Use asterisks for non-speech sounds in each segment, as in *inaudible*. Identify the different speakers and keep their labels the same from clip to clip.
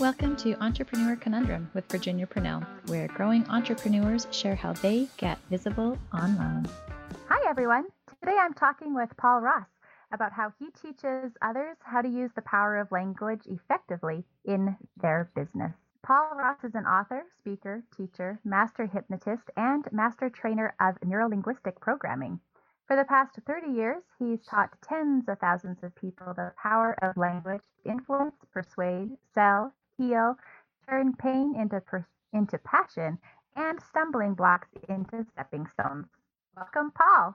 Speaker 1: Welcome to Entrepreneur Conundrum with Virginia Purnell, where growing entrepreneurs share how they get visible online.
Speaker 2: Hi, everyone. Today I'm talking with Paul Ross about how he teaches others how to use the power of language effectively in their business. Paul Ross is an author, speaker, teacher, master hypnotist, and master trainer of neurolinguistic programming. For the past 30 years, he's taught tens of thousands of people the power of language to influence, persuade, sell, heal, turn pain into, into passion, and stumbling blocks into stepping stones. Welcome, Paul.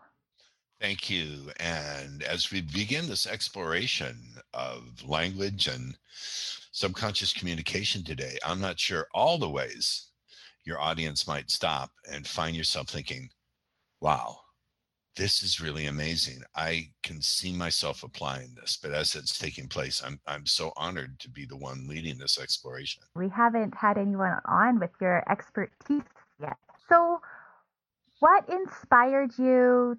Speaker 3: Thank you. And as we begin this exploration of language and subconscious communication today, I'm not sure all the ways your audience might stop and find yourself thinking, wow, this is really amazing. I can see myself applying this, but as it's taking place, I'm I'm so honored to be the one leading this exploration.
Speaker 2: We haven't had anyone on with your expertise yet. So what inspired you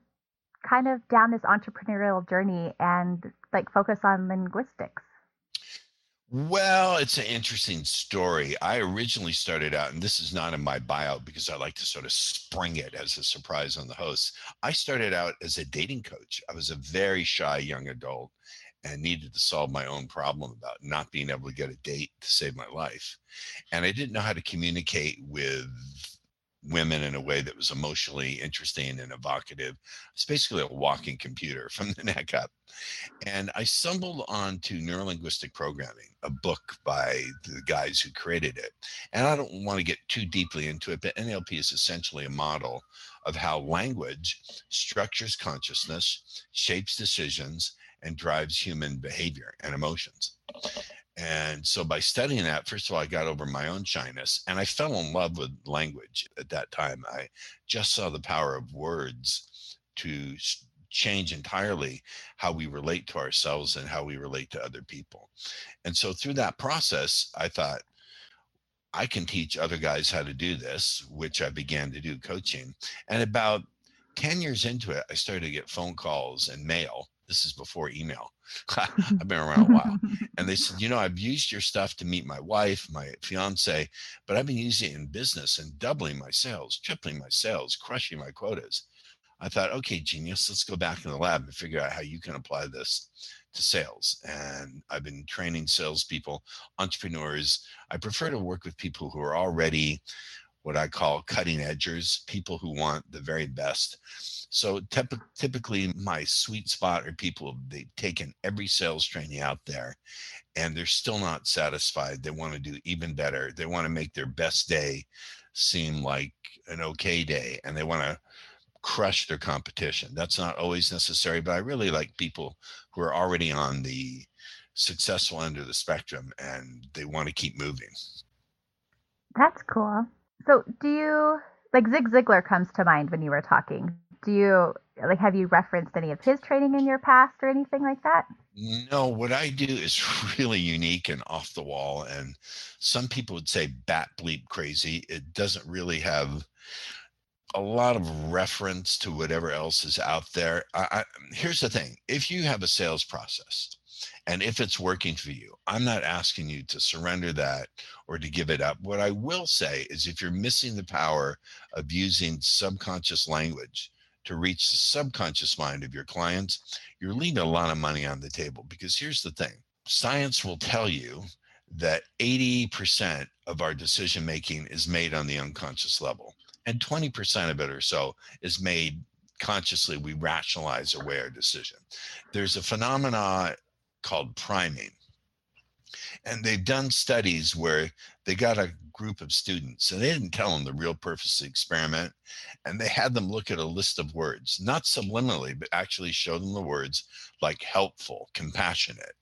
Speaker 2: kind of down this entrepreneurial journey and like focus on linguistics?
Speaker 3: Well, it's an interesting story. I originally started out, and this is not in my bio because I like to sort of spring it as a surprise on the host. I started out as a dating coach. I was a very shy young adult and needed to solve my own problem about not being able to get a date to save my life. And I didn't know how to communicate with women in a way that was emotionally interesting and evocative. It's basically a walking computer *laughs* from the neck up. And I stumbled onto neurolinguistic programming, a book by the guys who created it. And I don't want to get too deeply into it, but NLP is essentially a model of how language structures consciousness, shapes decisions, and drives human behavior and emotions. And so by studying that, first of all, I got over my own shyness and I fell in love with language at that time. I just saw the power of words to change entirely how we relate to ourselves and how we relate to other people. And so through that process, I thought, I can teach other guys how to do this, which I began to do coaching. And about 10 years into it, I started to get phone calls and mail this is before email. *laughs* I've been around a while. *laughs* And they said, you know, I've used your stuff to meet my wife, my fiance, but I've been using it in business and doubling my sales, tripling my sales, crushing my quotas. I thought, okay, genius, let's go back in the lab and figure out how you can apply this to sales. And I've been training salespeople, entrepreneurs. I prefer to work with people who are already what I call cutting edgers, people who want the very best. So typically, my sweet spot are people they've taken every sales training out there, and they're still not satisfied. They want to do even better. They want to make their best day seem like an okay day, and they want to crush their competition. That's not always necessary, but I really like people who are already on the successful end of the spectrum and they want to keep moving.
Speaker 2: That's cool. So, do you like Zig Ziglar comes to mind when you were talking? Do you like have you referenced any of his training in your past or anything like that?
Speaker 3: No, what I do is *laughs* really unique and off the wall. And some people would say bat bleep crazy. It doesn't really have a lot of reference to whatever else is out there. I, I, here's the thing if you have a sales process and if it's working for you, I'm not asking you to surrender that or to give it up. What I will say is if you're missing the power of using subconscious language to reach the subconscious mind of your clients, you're leaving a lot of money on the table. Because here's the thing science will tell you that 80% of our decision making is made on the unconscious level, and 20% of it or so is made consciously. We rationalize away our decision. There's a phenomena called priming. And they've done studies where they got a group of students and they didn't tell them the real purpose of the experiment. And they had them look at a list of words, not subliminally, but actually show them the words like helpful, compassionate,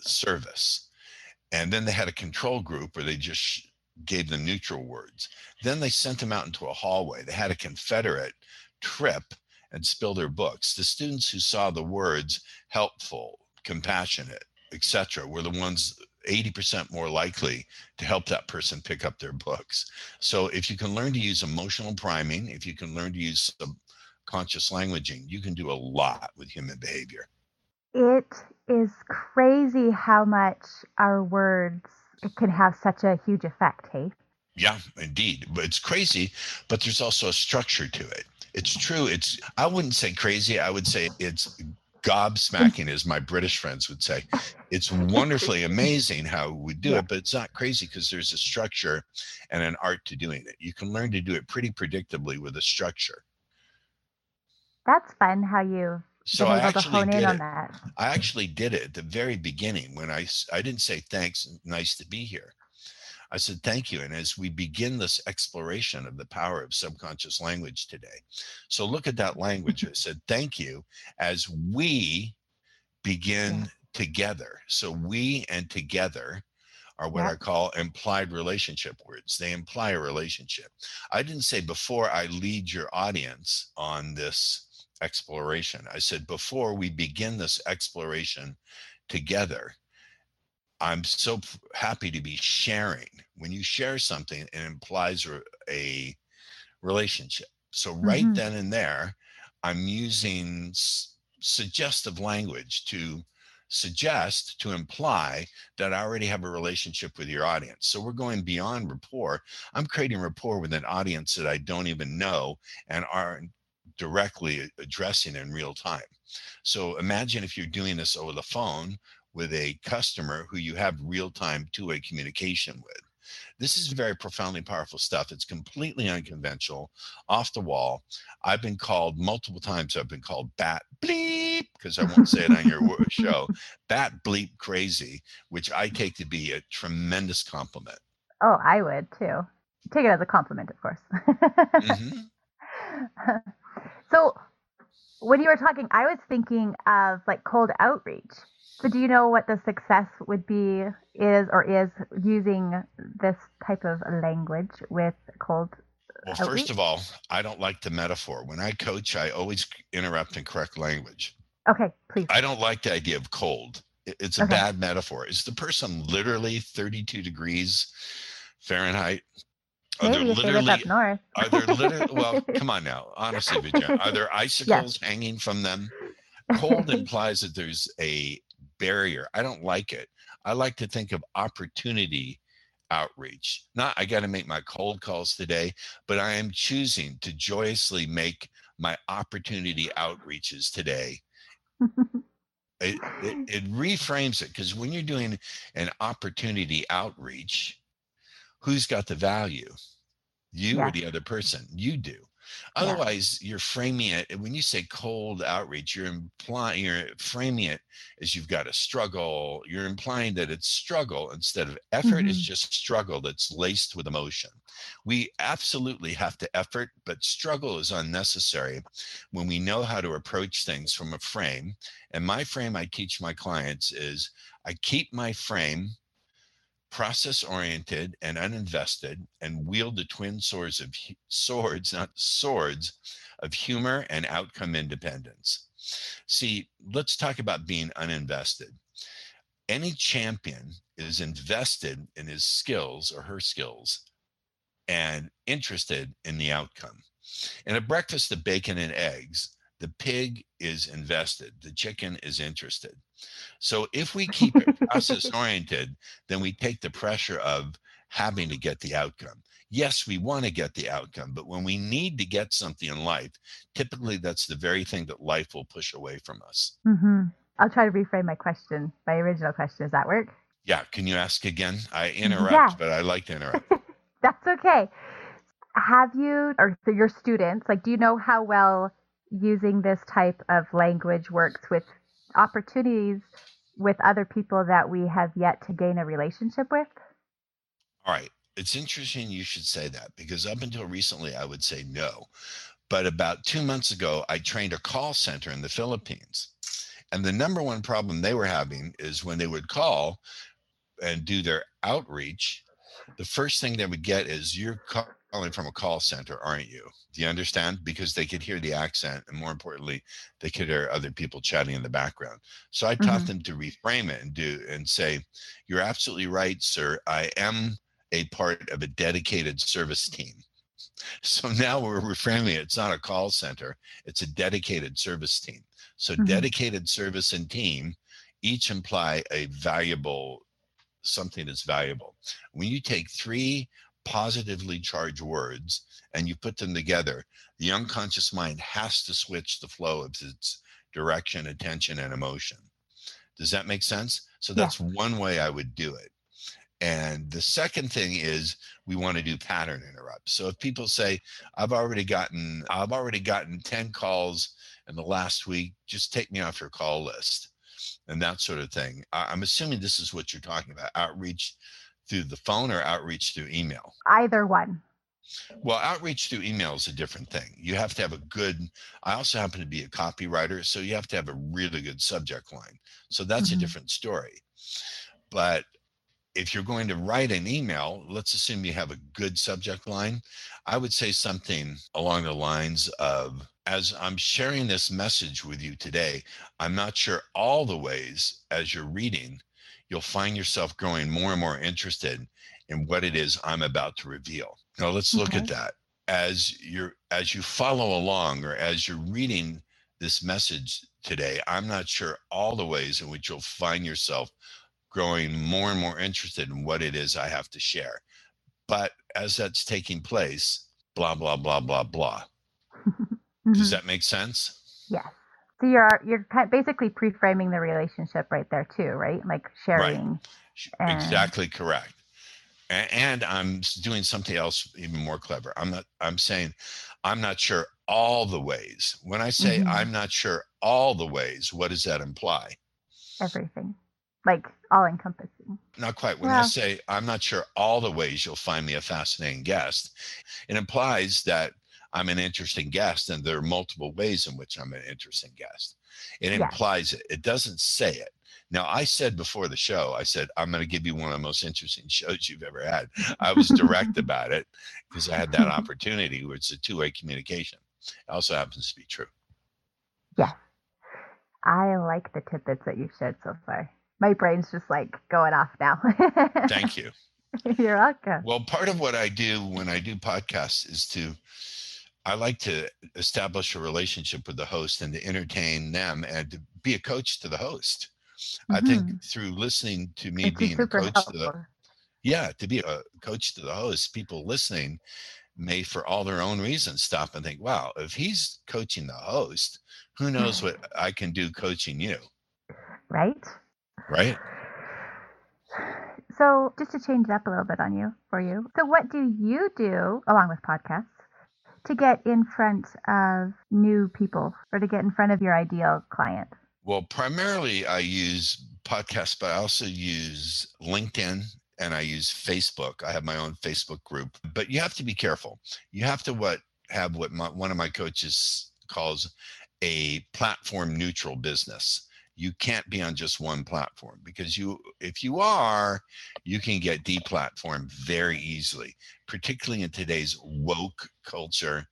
Speaker 3: service. And then they had a control group where they just gave them neutral words. Then they sent them out into a hallway. They had a Confederate trip and spill their books. The students who saw the words helpful, compassionate, etc., were the ones 80% more likely to help that person pick up their books. So if you can learn to use emotional priming, if you can learn to use subconscious languaging, you can do a lot with human behavior.
Speaker 2: It is crazy how much our words can have such a huge effect, hey?
Speaker 3: Yeah, indeed. But it's crazy, but there's also a structure to it. It's true. It's I wouldn't say crazy. I would say it's gobsmacking, as my British friends would say. It's wonderfully amazing how we do
Speaker 2: Yeah.
Speaker 3: it, but it's not crazy because there's a structure and an art to doing it. You can learn to do it pretty predictably with a structure.
Speaker 2: That's fun how you've
Speaker 3: So I actually
Speaker 2: hone in
Speaker 3: did
Speaker 2: on
Speaker 3: it.
Speaker 2: that.
Speaker 3: I actually did it at the very beginning when I I didn't say thanks, nice to be here. I said thank you. And as we begin this exploration of the power of subconscious language today, so look at that language. I said thank you as we begin together. So we and together are what
Speaker 2: Yeah.
Speaker 3: I call implied relationship words. They imply a relationship. I didn't say before I lead your audience on this exploration. I said before we begin this exploration together, I'm so happy to be sharing. When you share something, it implies a, relationship. So right
Speaker 2: Mhm.
Speaker 3: then and there, I'm using suggestive language to suggest to imply that I already have a relationship with your audience. So we're going beyond rapport. I'm creating rapport with an audience that I don't even know and aren't directly addressing in real time. So imagine if you're doing this over the phone with a customer who you have real time two way communication with. This is very profoundly powerful stuff. It's completely unconventional, off the wall. I've been called multiple times. I've been called bat bleep because I won't say it on your *laughs* show. Bat bleep crazy, which I take to be a tremendous compliment.
Speaker 2: Oh, I would too. Take it as a compliment, of course.
Speaker 3: Mhm. *laughs*
Speaker 2: so, when you were talking, I was thinking of like cold outreach. So, do you know what the success would be, is, or is using this type of language with cold?
Speaker 3: Well,
Speaker 2: Outreach?
Speaker 3: first of all, I don't like the metaphor. When I coach, I always interrupt and correct language.
Speaker 2: Okay, please.
Speaker 3: I don't like the idea of cold. It's a
Speaker 2: Okay.
Speaker 3: bad metaphor. Is the person literally 32 degrees Fahrenheit? Are
Speaker 2: Maybe
Speaker 3: there literally
Speaker 2: up north.
Speaker 3: are there literally well, *laughs* come on now, honestly, Virginia, are there icicles hanging from them? Cold implies that there's a barrier. I don't like it. I like to think of opportunity outreach. Not I got to make my cold calls today, but I am choosing to joyously make my opportunity outreaches today *laughs* it, it, it reframes it because when you're doing an opportunity outreach, who's got the value? You or the other person? You do.
Speaker 2: Yeah.
Speaker 3: Otherwise, you're framing it. When you say cold outreach, you're implying you're framing it as you've got a struggle. You're implying that it's struggle instead of effort. It's
Speaker 2: Mhm.
Speaker 3: just struggle that's laced with emotion. We absolutely have to effort, but struggle is unnecessary when we know how to approach things from a frame. And my frame I teach my clients is I keep my frame process oriented and uninvested and wield the twin swords of swords, not swords, of humor and outcome independence. See, let's talk about being uninvested. Any champion is invested in his skills or her skills and interested in the outcome. In a breakfast of bacon and eggs, the pig is invested, the chicken is interested. So if we keep it *laughs* process oriented, then we take the pressure of having to get the outcome. Yes, we want to get the outcome, but when we need to get something in life, typically that's the very thing that life will push away from us.
Speaker 2: hmm I'll try to reframe my question, my original question. Does that work?
Speaker 3: Yeah, can you ask again? I interrupt,
Speaker 2: Yeah.
Speaker 3: but I like to interrupt. *laughs*
Speaker 2: That's okay. Have you, or so your students, like, do you know how well using this type of language works with opportunities with other people that we have yet to gain a relationship with?
Speaker 3: All right. It's interesting you should say that because up until recently, I would say no. But about two months ago, I trained a call center in the Philippines. And the number one problem they were having is when they would call and do their outreach, the first thing they would get is you're calling from a call center, aren't you? Do you understand? Because they could hear the accent. And more importantly, they could hear other people chatting in the background. So I taught
Speaker 2: Mhm.
Speaker 3: them to reframe it and do and say, You're absolutely right, sir. I am a part of a dedicated service team. *laughs* So now we're reframing it. It's not a call center, it's a dedicated service team. So,
Speaker 2: Mhm.
Speaker 3: dedicated service and team each imply a valuable something that's valuable. When you take three positively charged words and you put them together, the unconscious mind has to switch the flow of its direction, attention, and emotion. Does that make sense? So
Speaker 2: Yeah.
Speaker 3: that's one way I would do it. And the second thing is we want to do pattern interrupts. So if people say, I've already gotten, I've already gotten 10 calls in the last week, just take me off your call list and that sort of thing. I'm assuming this is what you're talking about outreach through the phone or outreach through email.
Speaker 2: Either one.
Speaker 3: Well, outreach through email is a different thing. You have to have a good, I also happen to be a copywriter, so you have to have a really good subject line. So that's
Speaker 2: Mhm.
Speaker 3: a different story. But if you're going to write an email, let's assume you have a good subject line. I would say something along the lines of, as I'm sharing this message with you today, I'm not sure all the ways as you're reading, you'll find yourself growing more and more interested in what it is I'm about to reveal. Now let's look at that. As you're as you follow along or as you're reading this message today, I'm not sure all the ways in which you'll find yourself growing more and more interested in what it is I have to share. But as that's taking place, blah blah blah blah blah. *laughs* Does
Speaker 2: Mhm.
Speaker 3: that make sense?
Speaker 2: Yes. So you're you're kind basically pre-framing the relationship right there too, right? Like sharing.
Speaker 3: Sh-
Speaker 2: And-
Speaker 3: Exactly correct. And I'm doing something else even more clever. I'm not, I'm saying, I'm not sure all the ways. When I say
Speaker 2: Mhm.
Speaker 3: I'm not sure all the ways, what does that imply?
Speaker 2: everything, like all encompassing.
Speaker 3: Not quite. When I say I'm not sure all the ways you'll find me a fascinating guest, it implies that I'm an interesting guest and there are multiple ways in which I'm an interesting guest. It
Speaker 2: Yes.
Speaker 3: implies it. It doesn't say it. Now, I said before the show, I said, I'm going to give you one of the most interesting shows you've ever had. I was direct *laughs* about it because I had that opportunity where it's a two way communication. It also happens to be true. Yeah.
Speaker 2: I like the tidbits that you've shared so far. My brain's just like going off now.
Speaker 3: Thank you. *laughs*
Speaker 2: You're welcome.
Speaker 3: Well, part of what I do when I do podcasts is to, I like to establish a relationship with the host and to entertain them and to be a coach to the host. I
Speaker 2: Mhm.
Speaker 3: think through listening to me
Speaker 2: It's
Speaker 3: being a coach to the, yeah, to be a coach to the host, people listening may, for all their own reasons, stop and think, wow, if he's coaching the host, who knows what *laughs* I can do coaching you,
Speaker 2: right?
Speaker 3: right?
Speaker 2: So, just to change it up a little bit on you, for you. So, what do you do along with podcasts to get in front of new people or to get in front of your ideal client?
Speaker 3: Well, primarily I use podcasts, but I also use LinkedIn and I use Facebook. I have my own Facebook group, but you have to be careful. You have to what have what my, one of my coaches calls a platform neutral business. You can't be on just one platform because you if you are, you can get deplatformed very easily, particularly in today's woke culture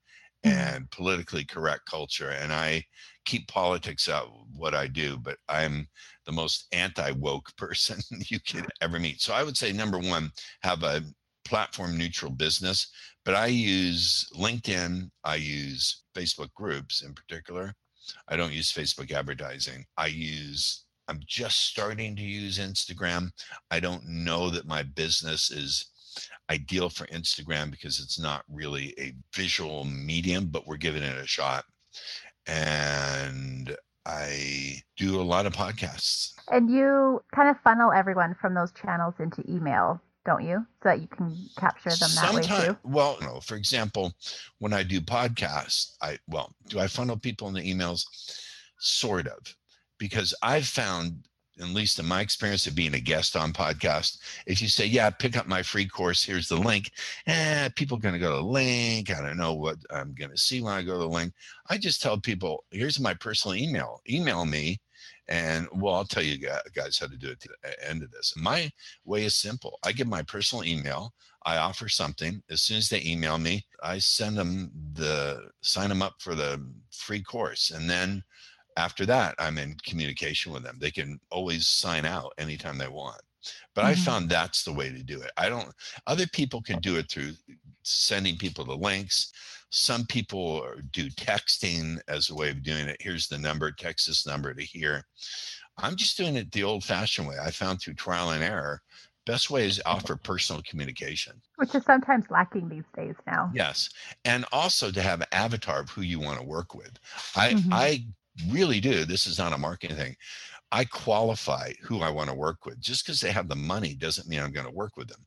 Speaker 2: Mhm.
Speaker 3: and politically correct culture. And I keep politics out of what I do, but I'm the most anti woke *laughs* person you could ever meet. So I would say number one, have a platform neutral business. But I use LinkedIn, I use Facebook groups in particular. I don't use Facebook advertising. I use, I'm just starting to use Instagram. I don't know that my business is ideal for Instagram because it's not really a visual medium, but we're giving it a shot. And I do a lot of podcasts.
Speaker 2: And you kind of funnel everyone from those channels into email, don't you? So that you can capture them that way too.
Speaker 3: Well, no, for example, when I do podcasts, I well, do I funnel people in the emails? Sort of, because I've found, at least in my experience of being a guest on podcast, if you say, "Yeah, pick up my free course, here's the link," eh, people are going to go to the link. I don't know what I'm going to see when I go to the link. I just tell people, "Here's my personal email. Email me." And well, I'll tell you guys how to do it to the end of this. My way is simple. I give my personal email. I offer something. As soon as they email me, I send them the sign them up for the free course. And then after that, I'm in communication with them. They can always sign out anytime they want. But I
Speaker 2: Mhm.
Speaker 3: found that's the way to do it. I don't, other people can do it through sending people the links. Some people do texting as a way of doing it. Here's the number, text this number to here. I'm just doing it the old fashioned way. I found through trial and error. Best way is offer personal communication.
Speaker 2: Which is sometimes lacking these days now.
Speaker 3: Yes. And also to have an avatar of who you want to work with. I
Speaker 2: Mhm.
Speaker 3: I really do. This is not a marketing thing. I qualify who I want to work with. Just because they have the money doesn't mean I'm going to work with them.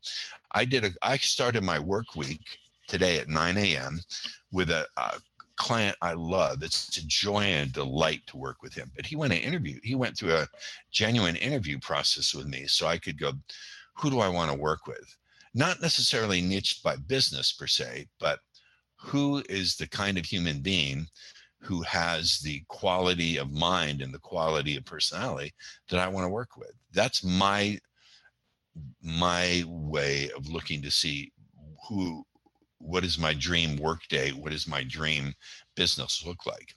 Speaker 3: I did a I started my work week today at 9 a.m. with a, a client I love. It's a joy and delight to work with him. But he went to interview. He went through a genuine interview process with me so I could go, who do I want to work with? Not necessarily niched by business per se, but who is the kind of human being who has the quality of mind and the quality of personality that I want to work with. That's my my way of looking to see who what is my dream work day, what is my dream business look like.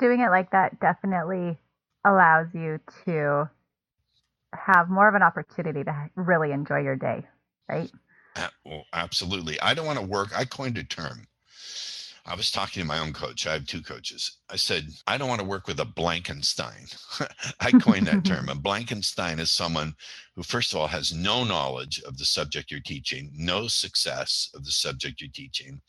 Speaker 2: Doing it like that definitely allows you to have more of an opportunity to really enjoy your day, right?
Speaker 3: A- Well, absolutely. I don't want to work. I coined a term. I was talking to my own coach. I have two coaches. I said, I don't want to work with a Blankenstein. *laughs* I coined that term. *laughs* A Blankenstein is someone who, first of all, has no knowledge of the subject you're teaching, no success of the subject you're teaching,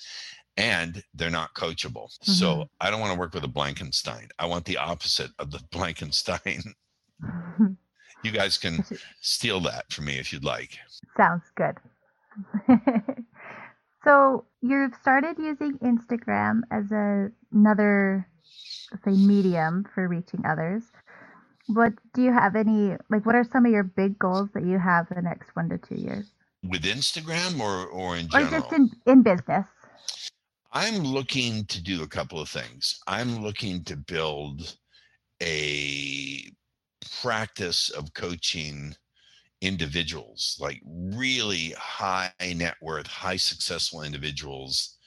Speaker 3: and they're not coachable. So mm-hmm. I don't want to work with a Blankenstein. I want the opposite of the *laughs* Blankenstein. You guys can steal that from me if you'd like.
Speaker 2: Sounds good. So you've started using Instagram as a, another, say, medium for reaching others. What do you have any like? What are some of your big goals that you have the next one to two years,
Speaker 3: With Instagram or, or in general?
Speaker 2: or just in in business?
Speaker 3: I'm looking to do a couple of things. I'm looking to build a practice of coaching individuals, like really high net worth, high successful individuals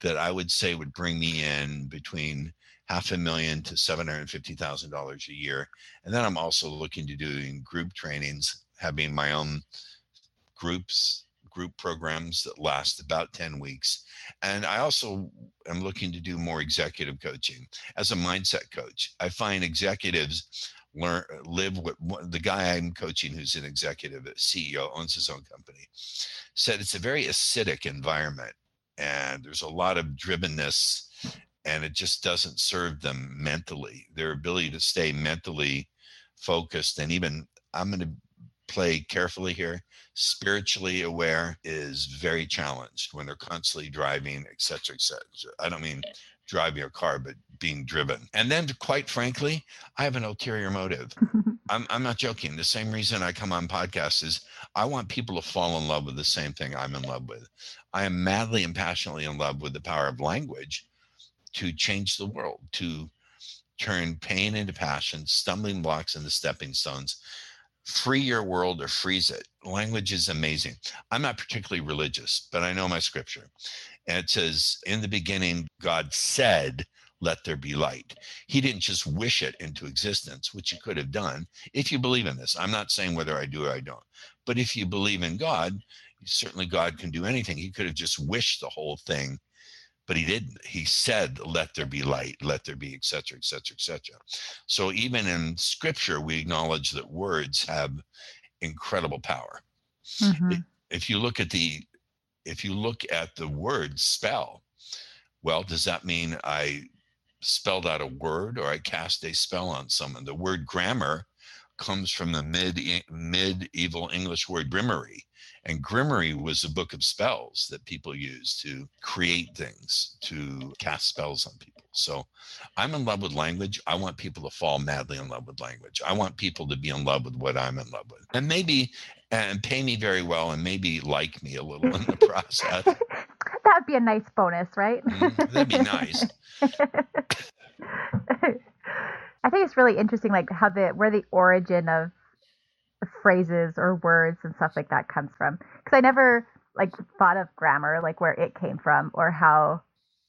Speaker 3: that I would say would bring me in between half a million to seven hundred fifty thousand dollars a year. And then I'm also looking to doing group trainings, having my own groups, group programs that last about 10 weeks. And I also am looking to do more executive coaching as a mindset coach. I find executives learn live what the guy I'm coaching who's an executive, uh, CEO, owns his own company, said it's a very acidic environment and there's a lot of drivenness and it just doesn't serve them mentally. Their ability to stay mentally focused and even I'm going to play carefully here spiritually aware is very challenged when they're constantly driving et cetera et cetera i don't mean driving a car but being driven and then quite frankly i have an ulterior motive *laughs* I'm, I'm not joking the same reason i come on podcasts is i want people to fall in love with the same thing i'm in love with i am madly and passionately in love with the power of language to change the world to turn pain into passion stumbling blocks into stepping stones free your world or freeze it. Language is amazing. I'm not particularly religious, but I know my scripture. And it says, In the beginning, God said, Let there be light. He didn't just wish it into existence, which he could have done if you believe in this. I'm not saying whether I do or I don't, but if you believe in God, certainly God can do anything. He could have just wished the whole thing but he didn't. He said, "Let there be light, let there be, etc., etc., etc." So even in Scripture, we acknowledge that words have incredible power.
Speaker 2: Mhm.
Speaker 3: If you look at the, if you look at the word spell, well, does that mean I spelled out a word or I cast a spell on someone? The word grammar comes from the mid medieval English word grimmery, and Grimmery was a book of spells that people used to create things, to cast spells on people. So I'm in love with language. I want people to fall madly in love with language. I want people to be in love with what I'm in love with. And maybe and pay me very well and maybe like me a little in the process. *laughs*
Speaker 2: That'd be a nice bonus, right?
Speaker 3: Mm, that'd be nice. *laughs*
Speaker 2: I think it's really interesting, like how the where the origin of phrases or words and stuff like that comes from. Because I never like thought of grammar, like where it came from, or how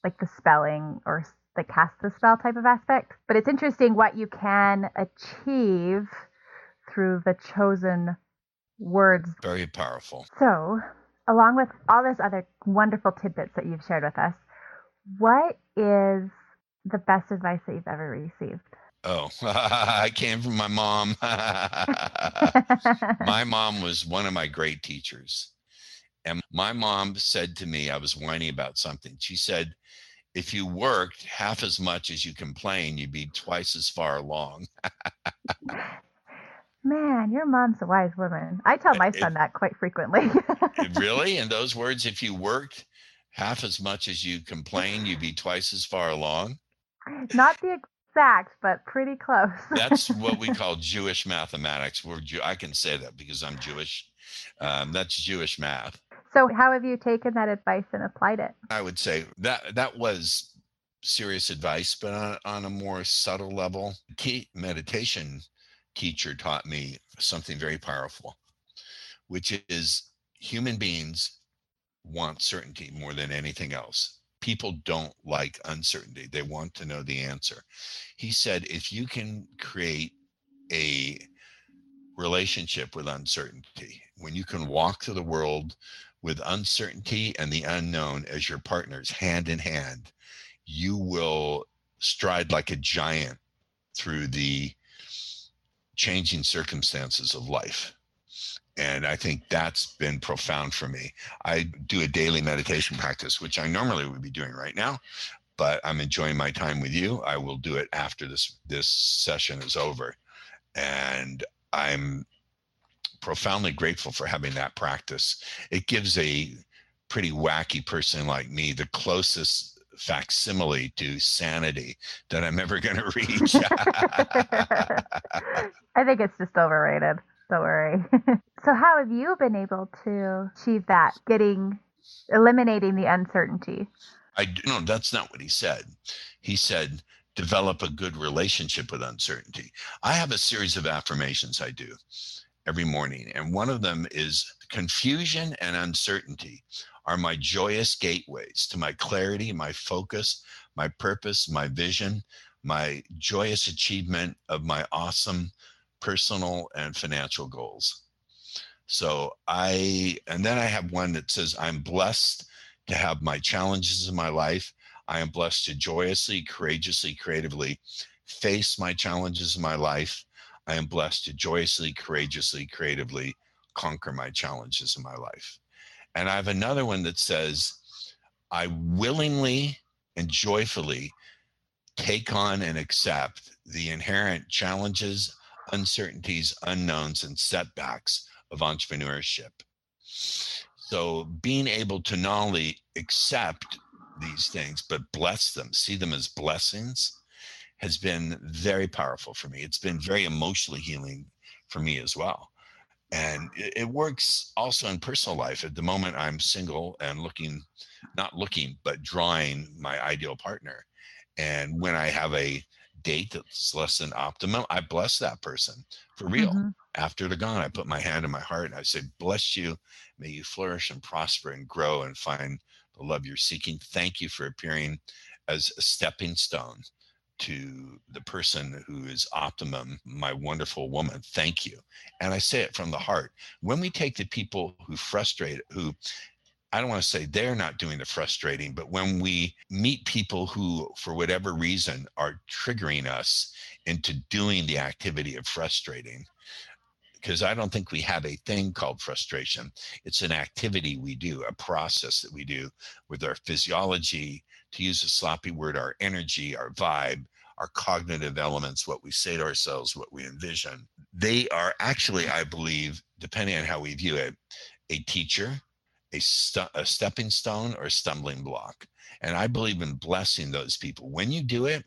Speaker 2: like the spelling or the cast the spell type of aspect. But it's interesting what you can achieve through the chosen words.
Speaker 3: Very powerful.
Speaker 2: So, along with all those other wonderful tidbits that you've shared with us, what is the best advice that you've ever received?
Speaker 3: Oh, *laughs* I came from my mom. *laughs* my mom was one of my great teachers. And my mom said to me, I was whining about something. She said, if you worked half as much as you complain, you'd be twice as far along. *laughs*
Speaker 2: Man, your mom's a wise woman. I tell my son it, that quite frequently.
Speaker 3: really? In those words, if you worked half as much as you complain, you'd be twice as far along?
Speaker 2: Not the exact, but pretty close. *laughs*
Speaker 3: That's what we call Jewish mathematics. We're Jew- I can say that because I'm Jewish. Um, that's Jewish math.
Speaker 2: So, how have you taken that advice and applied it?
Speaker 3: I would say that that was serious advice, but on, on a more subtle level. Key meditation teacher taught me something very powerful, which is human beings want certainty more than anything else. People don't like uncertainty, they want to know the answer. He said, if you can create a relationship with uncertainty, when you can walk through the world with uncertainty and the unknown as your partners hand in hand, you will stride like a giant through the changing circumstances of life. And I think that's been profound for me. I do a daily meditation practice, which I normally would be doing right now, but I'm enjoying my time with you. I will do it after this this session is over. And I'm profoundly grateful for having that practice. It gives a pretty wacky person like me the closest facsimile to sanity that I'm ever going *laughs* to reach. *laughs*
Speaker 2: I think it's just overrated. Don't worry. *laughs* so, how have you been able to achieve that? Getting, eliminating the uncertainty.
Speaker 3: I no, that's not what he said. He said develop a good relationship with uncertainty. I have a series of affirmations I do every morning, and one of them is confusion and uncertainty are my joyous gateways to my clarity, my focus, my purpose, my vision, my joyous achievement of my awesome personal and financial goals. So I, and then I have one that says, I'm blessed to have my challenges in my life. I am blessed to joyously, courageously, creatively face my challenges in my life. I am blessed to joyously, courageously, creatively conquer my challenges in my life. And I have another one that says, I willingly and joyfully take on and accept the inherent challenges, uncertainties, unknowns, and setbacks of entrepreneurship. So being able to not only accept these things, but bless them, see them as blessings, has been very powerful for me. It's been very emotionally healing for me as well and it, works also in personal life at the moment i'm single and looking not looking but drawing my ideal partner and when i have a date that's less than optimal i bless that person for real mm-hmm. after they're gone i put my hand in my heart and i say bless you may you flourish and prosper and grow and find the love you're seeking thank you for appearing as a stepping stone to the person who is optimum, my wonderful woman, thank you. And I say it from the heart. When we take the people who frustrate, who I don't want to say they're not doing the frustrating, but when we meet people who, for whatever reason, are triggering us into doing the activity of frustrating, because I don't think we have a thing called frustration. It's an activity we do, a process that we do with our physiology, to use a sloppy word, our energy, our vibe, our cognitive elements, what we say to ourselves, what we envision. They are actually, I believe, depending on how we view it, a teacher, a, st- a stepping stone, or a stumbling block. And I believe in blessing those people. When you do it,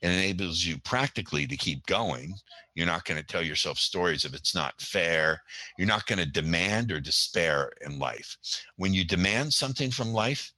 Speaker 3: it enables you practically to keep going. You're not going to tell yourself stories if it's not fair. You're not going to demand or despair in life. When you demand something from life,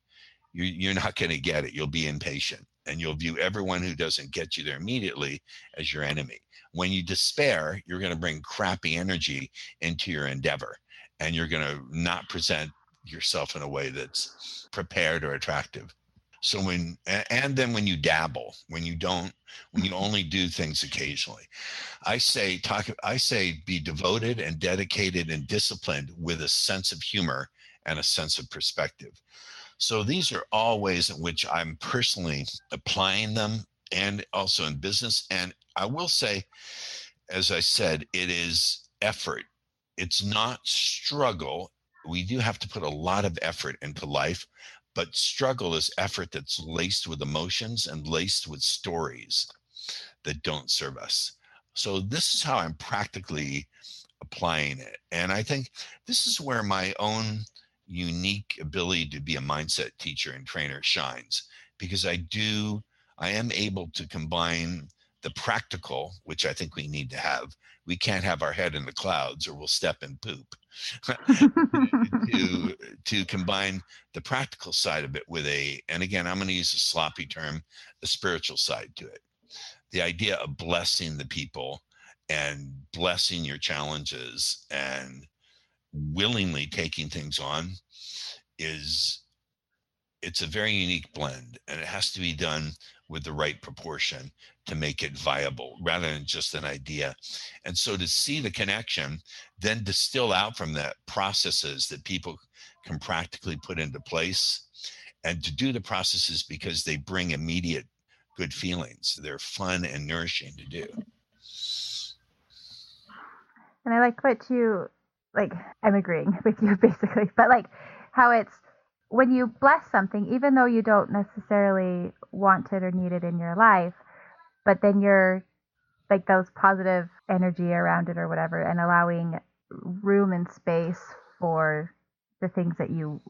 Speaker 3: you're, you're not going to get it. You'll be impatient and you'll view everyone who doesn't get you there immediately as your enemy. When you despair, you're going to bring crappy energy into your endeavor and you're going to not present yourself in a way that's prepared or attractive. So when and then when you dabble, when you don't, when you mm-hmm. only do things occasionally, I say talk. I say be devoted and dedicated and disciplined with a sense of humor and a sense of perspective. So these are all ways in which I'm personally applying them, and also in business. And I will say, as I said, it is effort. It's not struggle. We do have to put a lot of effort into life, but struggle is effort that's laced with emotions and laced with stories that don't serve us. So this is how I'm practically applying it. And I think this is where my own unique ability to be a mindset teacher and trainer shines because I do I am able to combine the practical, which I think we need to have. We can't have our head in the clouds or we'll step in poop. *laughs* to to combine the practical side of it with a and again i'm going to use a sloppy term the spiritual side to it the idea of blessing the people and blessing your challenges and willingly taking things on is it's a very unique blend and it has to be done with the right proportion to make it viable rather than just an idea. And so to see the connection, then distill out from that processes that people can practically put into place and to do the processes because they bring immediate good feelings. They're fun and nourishing to do.
Speaker 2: And I like what you like I'm agreeing *laughs* with you basically, but like how it's when you bless something, even though you don't necessarily want it or need it in your life, but then you're like those positive energy around it or whatever and allowing room and space for the things that you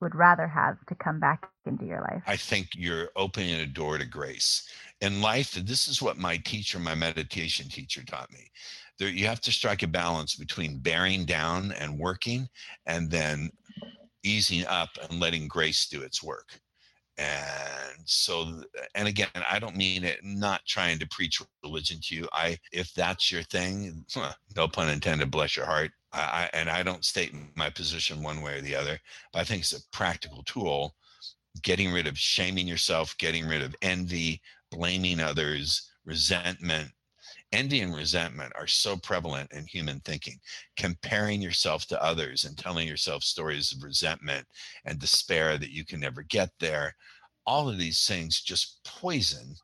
Speaker 2: would rather have to come back into your life.
Speaker 3: I think you're opening a door to grace. In life, this is what my teacher, my meditation teacher taught me. There, you have to strike a balance between bearing down and working and then easing up and letting grace do its work and so and again i don't mean it not trying to preach religion to you i if that's your thing *laughs* no pun intended bless your heart I, and i don't state my position one way or the other but i think it's a practical tool getting rid of shaming yourself getting rid of envy blaming others resentment envy and resentment are so prevalent in human thinking. Comparing yourself to others and telling yourself stories of resentment and despair that you can never get there. All of these things just poison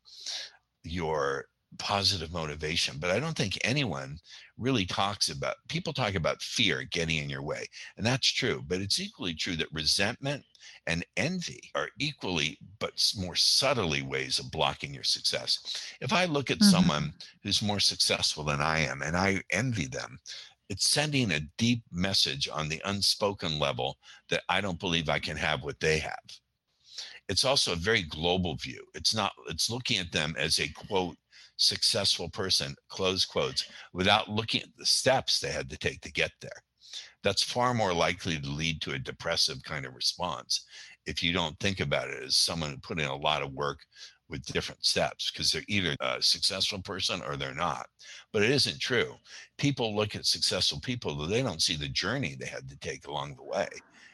Speaker 3: your positive motivation. But I don't think anyone really talks about people talk about fear getting in your way. And that's true. But it's equally true that resentment and envy are equally, but more subtly ways of blocking your success. If I look at mm-hmm. someone who's more successful than I am and I envy them, it's sending a deep message on the unspoken level that I don't believe I can have what they have. It's also a very global view. It's not, it's looking at them as a quote, successful person, close quotes, without looking at the steps they had to take to get there. That's far more likely to lead to a depressive kind of response if you don't think about it as someone who put in a lot of work with different steps because they're either a successful person or they're not. But it isn't true. People look at successful people, but they don't see the journey they had to take along the way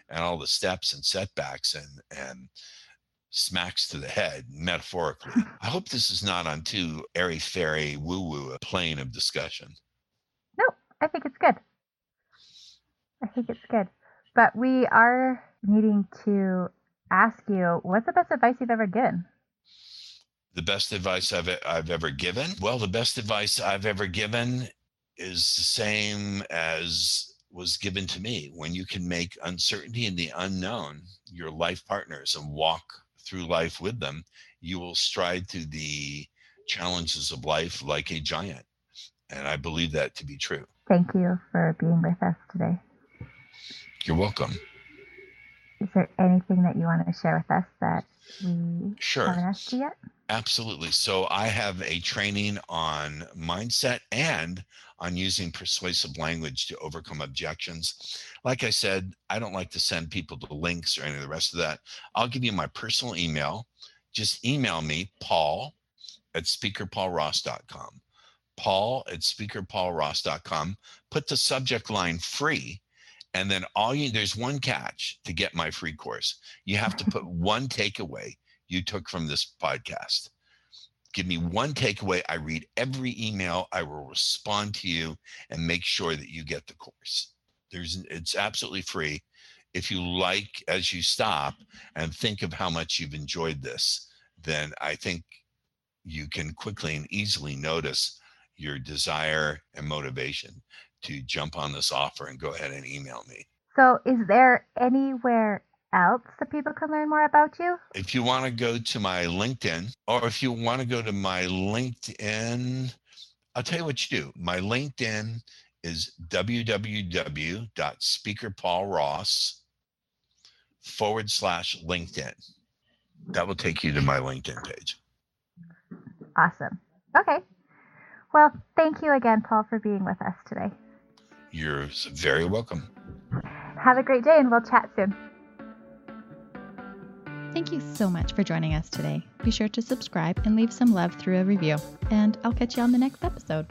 Speaker 3: and all the steps and setbacks and and smacks to the head, metaphorically. I hope this is not on too airy fairy woo woo plane of discussion.
Speaker 2: No, I think it's good. I think it's good. But we are needing to ask you what's the best advice you've ever given?
Speaker 3: The best advice I've, I've ever given? Well, the best advice I've ever given is the same as was given to me when you can make uncertainty and the unknown your life partners and walk through life with them, you will stride through the challenges of life like a giant. And I believe that to be true.
Speaker 2: Thank you for being with us today.
Speaker 3: You're welcome.
Speaker 2: Is there anything that you want to share with us that we
Speaker 3: sure.
Speaker 2: haven't asked you yet?
Speaker 3: Absolutely. So I have a training on mindset and on using persuasive language to overcome objections. Like I said, I don't like to send people to links or any of the rest of that. I'll give you my personal email. Just email me, Paul at speakerpaulross.com. Paul at speakerpaulross.com. Put the subject line free. And then all you there's one catch to get my free course. You have to put *laughs* one takeaway you took from this podcast. Give me one takeaway. I read every email. I will respond to you and make sure that you get the course. There's it's absolutely free. If you like as you stop and think of how much you've enjoyed this, then I think you can quickly and easily notice your desire and motivation to jump on this offer and go ahead and email me.
Speaker 2: So, is there anywhere else that people can learn more about you?
Speaker 3: If you want to go to my LinkedIn, or if you want to go to my LinkedIn, I'll tell you what you do. My LinkedIn is www.speakerpaulross forward slash LinkedIn. That will take you to my LinkedIn page.
Speaker 2: Awesome. Okay. Well, thank you again, Paul, for being with us today.
Speaker 3: You're very welcome.
Speaker 2: Have a great day, and we'll chat soon.
Speaker 1: Thank you so much for joining us today. Be sure to subscribe and leave some love through a review. And I'll catch you on the next episode.